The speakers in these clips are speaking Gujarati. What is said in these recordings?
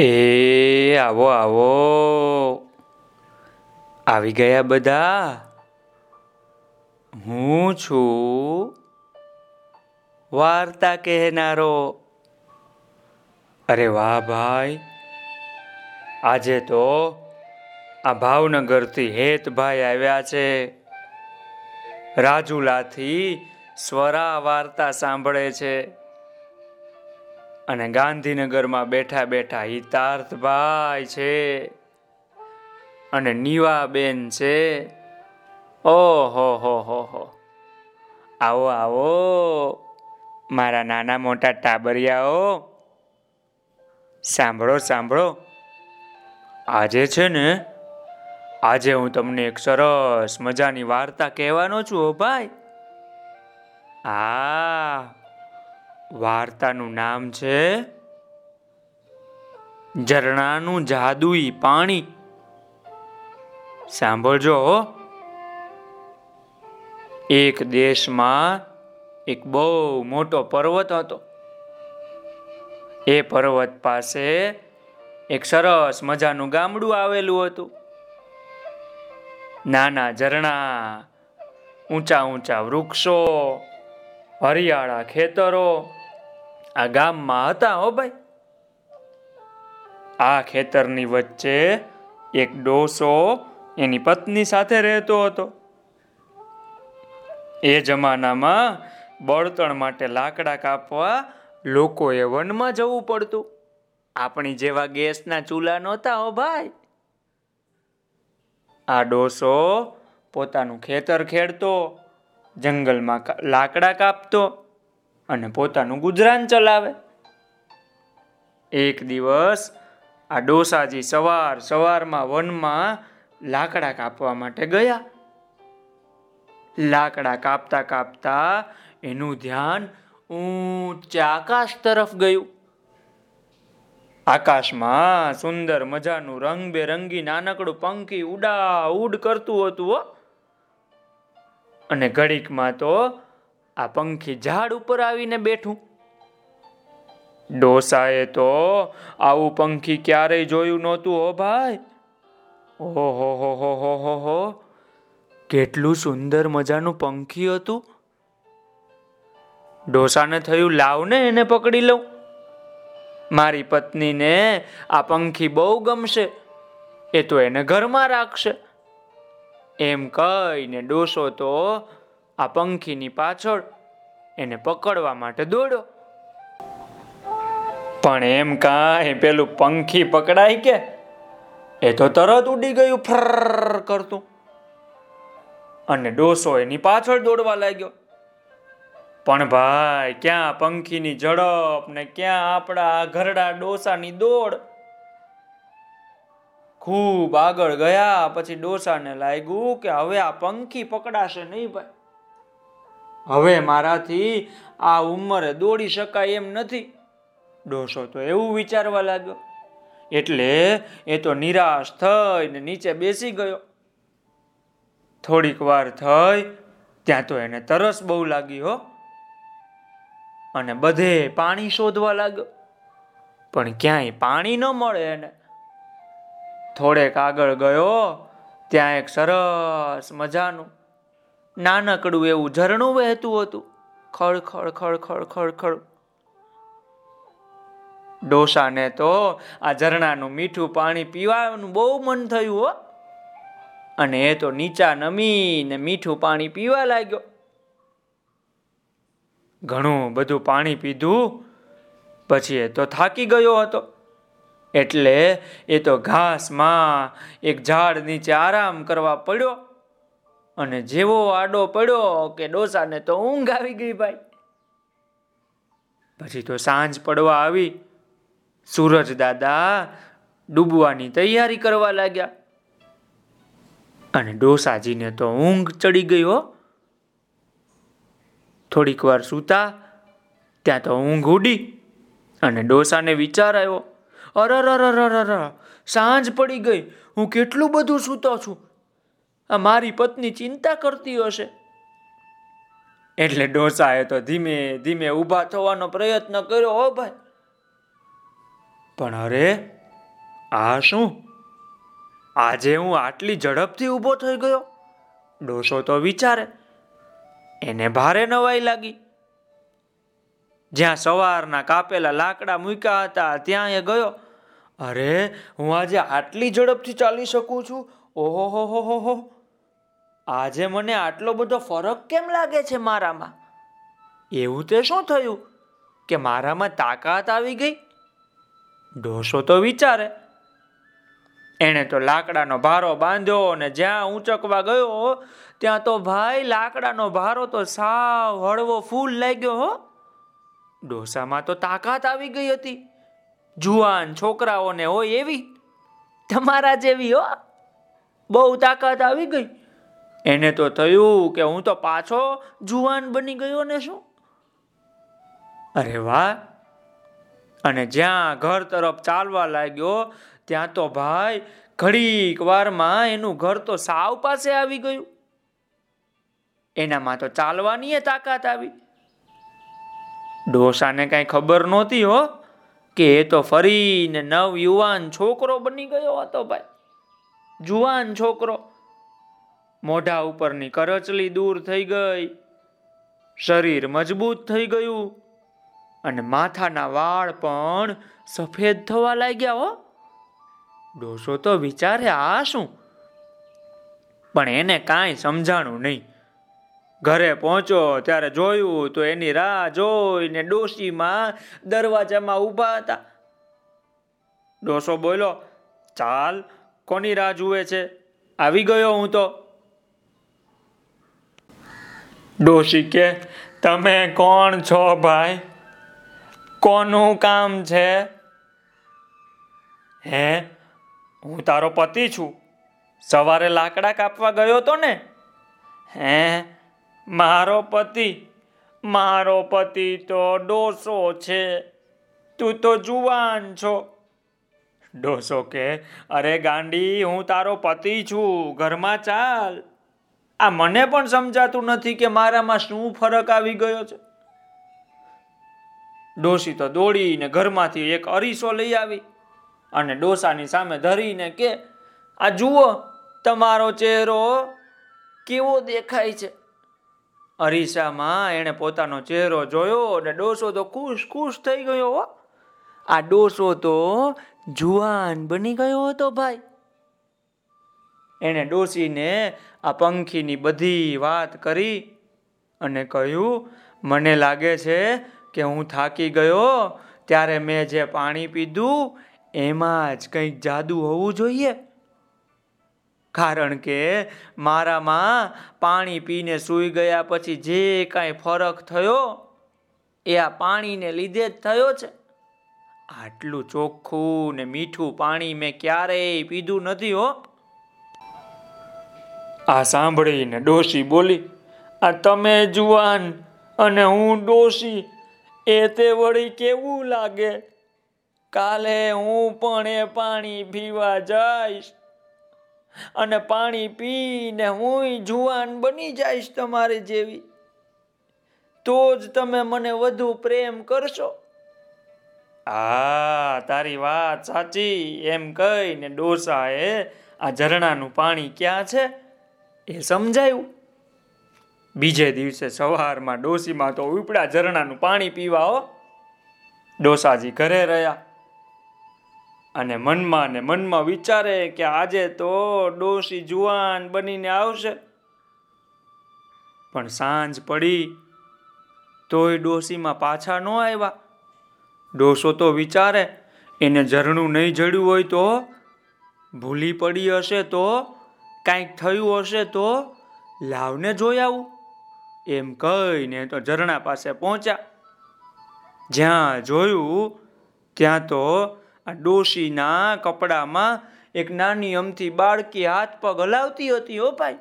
એ, આવો આવો. આવી ગયા બધા? હું છું વાર્તા કહેનારો. અરે વાહ ભાઈ. આજે તો આ ભાવનગરથી હેતભાઈ આવ્યા છે. રાજુલાથી સ્વરા વાર્તા સાંભળે છે. અને ગાંધીનગરમાં બેઠા બેઠા હિતાર્થભાઈ છે. અને નીવાબેન છે. ઓહો, હો હો હો. આવો આવો. મારા નાના મોટા ટાબરિયાઓ. સાંભળો સાંભળો. આજે છે ને, આજે હું તમને એક સરસ મજાની વાર્તા કહેવાનો છું ભાઈ. આ વાર્તાનું નામ છે ઝરણાનું જાદુઈ પાણી. સાંભળજો એક દેશમાં એક બહુ મોટો પર્વત હતો. એ પર્વત પાસે એક સરસ મજાનું ગામડું આવેલું હતું. નાના ઝરણા, ઊંચા ઊંચા વૃક્ષો, હરિયાળા ખેતરો આ ગામમાં હતા હો ભાઈ. આ ખેતરની વચ્ચે એક ડોસો એની પત્ની સાથે રહેતો હતો. એ જમાનામાં બળતણ માટે લાકડા કાપવા લોકોએ વનમાં જવું પડતું. આપણી જેવા ગેસના ચૂલા નહોતા હો ભાઈ. આ ડોસો પોતાનું ખેતર ખેડતો, જંગલમાં લાકડા કાપતો. અને પોતાનું ગુજરાન ચલાવે. એક દિવસ આ ડોસાજી સવાર સવારમાં વનમાં લાકડા કાપવા માટે ગયા. લાકડા કાપતા કાપતા એનું ધ્યાન ઊંચા આકાશ તરફ ગયું. આકાશમાં સુંદર મજાનું રંગબેરંગી નાનકડું પંખી ઉડા ઉડ કરતું હતું અને ઘડીકમાં તો આ પંખી ઝાડ ઉપર આવીને બેઠું. ડોસાએ તો આવું પંખી ક્યારેય જોયું નહોતું, હો ભાઈ. ઓહો, હો હો હો હો હો. કેટલું સુંદર મજાનું પંખી હતું. ડોસાને થયું, લાવ ને એને પકડી લઉં. મારી પત્નીને આ પંખી બહુ ગમશે, એ તો એને ઘરમાં રાખશે. એમ કહીને ડોસો તો આ પંખીની પાછળ એને પકડવા માટે દોડ્યો પણ એમ કાંઈ પેલું પંખી પકડાય કે? એ તો તરત ઉડી ગયું ફર કરતું. અને ડોસો એની પાછળ દોડવા લાગ્યો. પણ ભાઈ, ક્યાં પંખીની ઝડપ ને ક્યાં આપણા ઘરડા ડોસાની દોડ? ખૂબ આગળ ગયા, પછી ડોસાને લાગ્યું કે હવે આ પંખી પકડાશે નહીં ભાઈ. હવે મારાથી આ ઉંમરે દોડી શકાય એમ નથી. ડોસો તો એવું વિચારવા લાગ્યો. એટલે એ તો નિરાશ થઈને નીચે બેસી ગયો. થોડીક વાર થઈ, ત્યાં તો એને તરસ બહુ લાગી હો. અને બધે પાણી શોધવા લાગ્યો. પણ ક્યાંય પાણી ન મળે એને. થોડેક આગળ ગયો, ત્યાં એક સરસ મજાનું નાનકડું એવું ઝરણું વહેતું હતું. ખળ ખળ ખળ ખળ ખળ ખળ. ડોસાને તો આ ઝરણાનું મીઠું પાણી પીવાનું બહુ મન થયું હો. અને એ તો નીચા નમીને મીઠું પાણી પીવા લાગ્યો. ઘણું બધું પાણી પીધું, પછી એ તો થાકી ગયો હતો. એટલે એ તો ઘાસમાં એક ઝાડ નીચે આરામ કરવા પડ્યો. અને જેવો આડો પડ્યો કે ડોસાને તો ઊંઘ આવી ગઈ ભાઈ. પછી તો સાંજ પડવા આવી, સૂરજ દાદા ડૂબવાની તૈયારી કરવા લાગ્યા. અને ડોસાજીને તો ઊંઘ ચડી ગઈ હો. થોડીક વાર સૂતા, ત્યાં તો ઊંઘ ઉડી અને ડોસાને વિચાર આવ્યો અરર સાંજ પડી ગઈ, હું કેટલું બધું સૂતો છું આ મારી પત્ની ચિંતા કરતી હશે. એટલે ડોસાએ તો ધીમે ધીમે ઊભા થવાનો પ્રયત્ન કર્યો, હો ભાઈ. પણ અરે, આ શું? આજે હું આટલી ઝડપથી ઊભો થઈ ગયો? ડોસો તો વિચારે, એને ભારે નવાઈ લાગી. જ્યાં સવારના કાપેલા લાકડા મૂક્યા હતા, ત્યાં એ ગયો. અરે, હું આજે આટલી ઝડપથી ચાલી શકું છું? ઓહો, હો હો હો હો. આજે મને આટલો બધો ફરક કેમ લાગે છે મારામાં? એવું તે શું થયું કે મારામાં તાકાત આવી ગઈ? ઢોસો તો વિચારે. એણે તો લાકડાનો ભારો બાંધ્યો અને જ્યાં ઊંચકવા ગયો, ત્યાં તો ભાઈ લાકડાનો ભારો તો સાવ હળવો ફૂલ લાગ્યો હો. ડોસામાં તો તાકાત આવી ગઈ હતી. જુવાન છોકરાઓને હોય એવી. તમારા જેવી હો. બહુ તાકાત આવી ગઈ. એને તો થયું કે હું તો પાછો જુવાન બની ગયો ને શું? અરે વાહ! અને જ્યાં ઘર તરફ ચાલવા લાગ્યો, ત્યાં તો ભાઈ ઘડીક વારમાં એનું ઘર તો સાવ પાસે આવી ગયું. એનામાં તો ચાલવાની તાકાત આવી. ડોસાને કઈ ખબર નહોતી હો કે એ તો ફરીને નવ યુવાન છોકરો બની ગયો હતો ભાઈ. જુવાન છોકરો. મોઢા ઉપરની કરચલી દૂર થઈ ગઈ. શરીર મજબૂત થઈ ગયું અને માથાના વાળ પણ સફેદ થવા લાગ્યા હો. ડોસો તો વિચારે આ શું? પણ એને કાંઈ સમજાણું નહીં. ઘરે પહોંચો, ત્યારે જોયું તો એની રાહ જોઈને ડોશીમાં દરવાજામાં ઊભા હતા. ડોસો બોલો ચાલ, કોની રાહ જુએ છે? આવી ગયો હું તો. ડોશી કે, તમે કોણ છો ભાઈ? કોનું કામ છે? હે, હું તારો પતિ છું. સવારે લાકડા કાપવા ગયો તો ને? હે, મારો પતિ મારો પતિ તો ડોસો છે. તું તો જુવાન છો. ડોસો કે, અરે ગાંડી, હું તારો પતિ છું. ઘરમાં ચાલ. આ મને પણ સમજાતું નથી કે મારામાં શું ફરક આવી ગયો છે. ડોસી તો દોડીને ઘરમાંથી એક અરીસો લઈ આવી અને ડોસાની સામે ધરીને કે, આ જુઓ, તમારો ચહેરો કેવો દેખાય છે. અરીસામાં એણે પોતાનો ચહેરો જોયો અને ડોસો તો ખુશ ખુશ થઈ ગયો આ ડોસો તો જુવાન બની ગયો હતો ભાઈ. એણે ડોસીને આ પંખીની બધી વાત કરી અને કહ્યું, મને લાગે છે કે હું થાકી ગયો. ત્યારે મેં જે પાણી પીધું, એમાં જ કંઈક જાદુ હોવું જોઈએ. કારણ કે મારામાં પાણી પીને સૂઈ ગયા પછી જે કાંઈ ફરક થયો, એ આ પાણીને લીધે જ થયો છે. આટલું ચોખ્ખું ને મીઠું પાણી મેં ક્યારેય પીધું નથી હો. આ સાંભળીને ડોશી બોલી, આ તમે જુવાન અને હું ડોશી, એ તે વળી કેવું લાગે? કાલે હું પણ એ પાણી પીવા જઈશ અને પાણી પીને હું જુવાન બની જઈશ તમારી જેવી. તો જ તમે મને વધુ પ્રેમ કરશો. આ તારી વાત સાચી. એમ કહીને ડોસાએ આ ઝરણાનું પાણી ક્યાં છે? એ સમજાયું. બીજે દિવસે સવારમાં ડોસીમાં તો ઉપડા ઝરણાનું પાણી પીવા હો. ડોસાજી ઘરે રહ્યા. અને મનમાં ને મનમાં વિચારે કે આજે તો ડોસી જુવાન બનીને આવશે. પણ સાંજ પડી, તોય ડોસીમાં પાછા ન આવ્યા. ડોસો તો વિચારે, એને ઝરણું નહીં જડ્યું હોય તો ભૂલી પડી હશે તો કાંઈક થયું હશે તો લાવને જોઈ આવું. એમ કહીને તો ઝરણા પાસે પહોંચ્યા. જ્યાં જોયું, ત્યાં તો આ ડોશીના કપડામાં એક નાની અમથી બાળકી હાથ પગ હલાવતી હતી હો ભાઈ.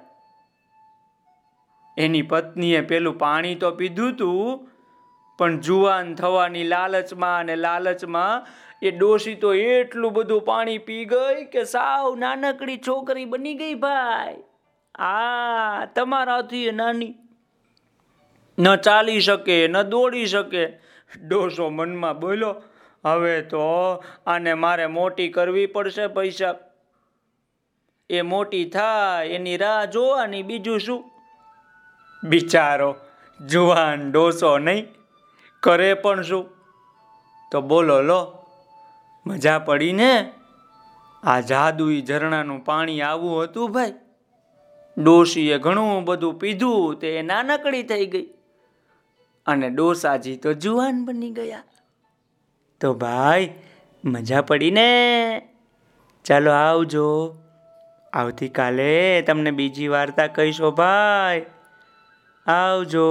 એની પત્નીએ પેલું પાણી તો પીધું તું પણ જુવાન થવાની લાલચમાં અને લાલચમાં એ ડોશી તો એટલું બધું પાણી પી ગઈ કે સાવ નાનકડી છોકરી બની ગઈ ભાઈ. આ તમારાથી નાની. ન ચાલી શકે, ન દોડી શકે. ડોસો મનમાં બોલો હવે તો આને મારે મોટી કરવી પડશે પૈસા. એ મોટી થાય, એની રાહ જોવાની બીજું શું? બિચારો, જુવાન ડોસો નહીં. કરે પણ શું? તો બોલો, લો. મજા પડી ને આ જાદુઈ ઝરણાનું પાણી આવું હતું ભાઈ. ડોશીએ ઘણું બધું પીધું, તે નાનકડી થઈ ગઈ. અને ડોસાજી તો જુવાન બની ગયા. તો ભાઈ, મજા પડી ને ચાલો આવજો. આવતીકાલે તમને બીજી વાર્તા કહીશો ભાઈ. આવજો.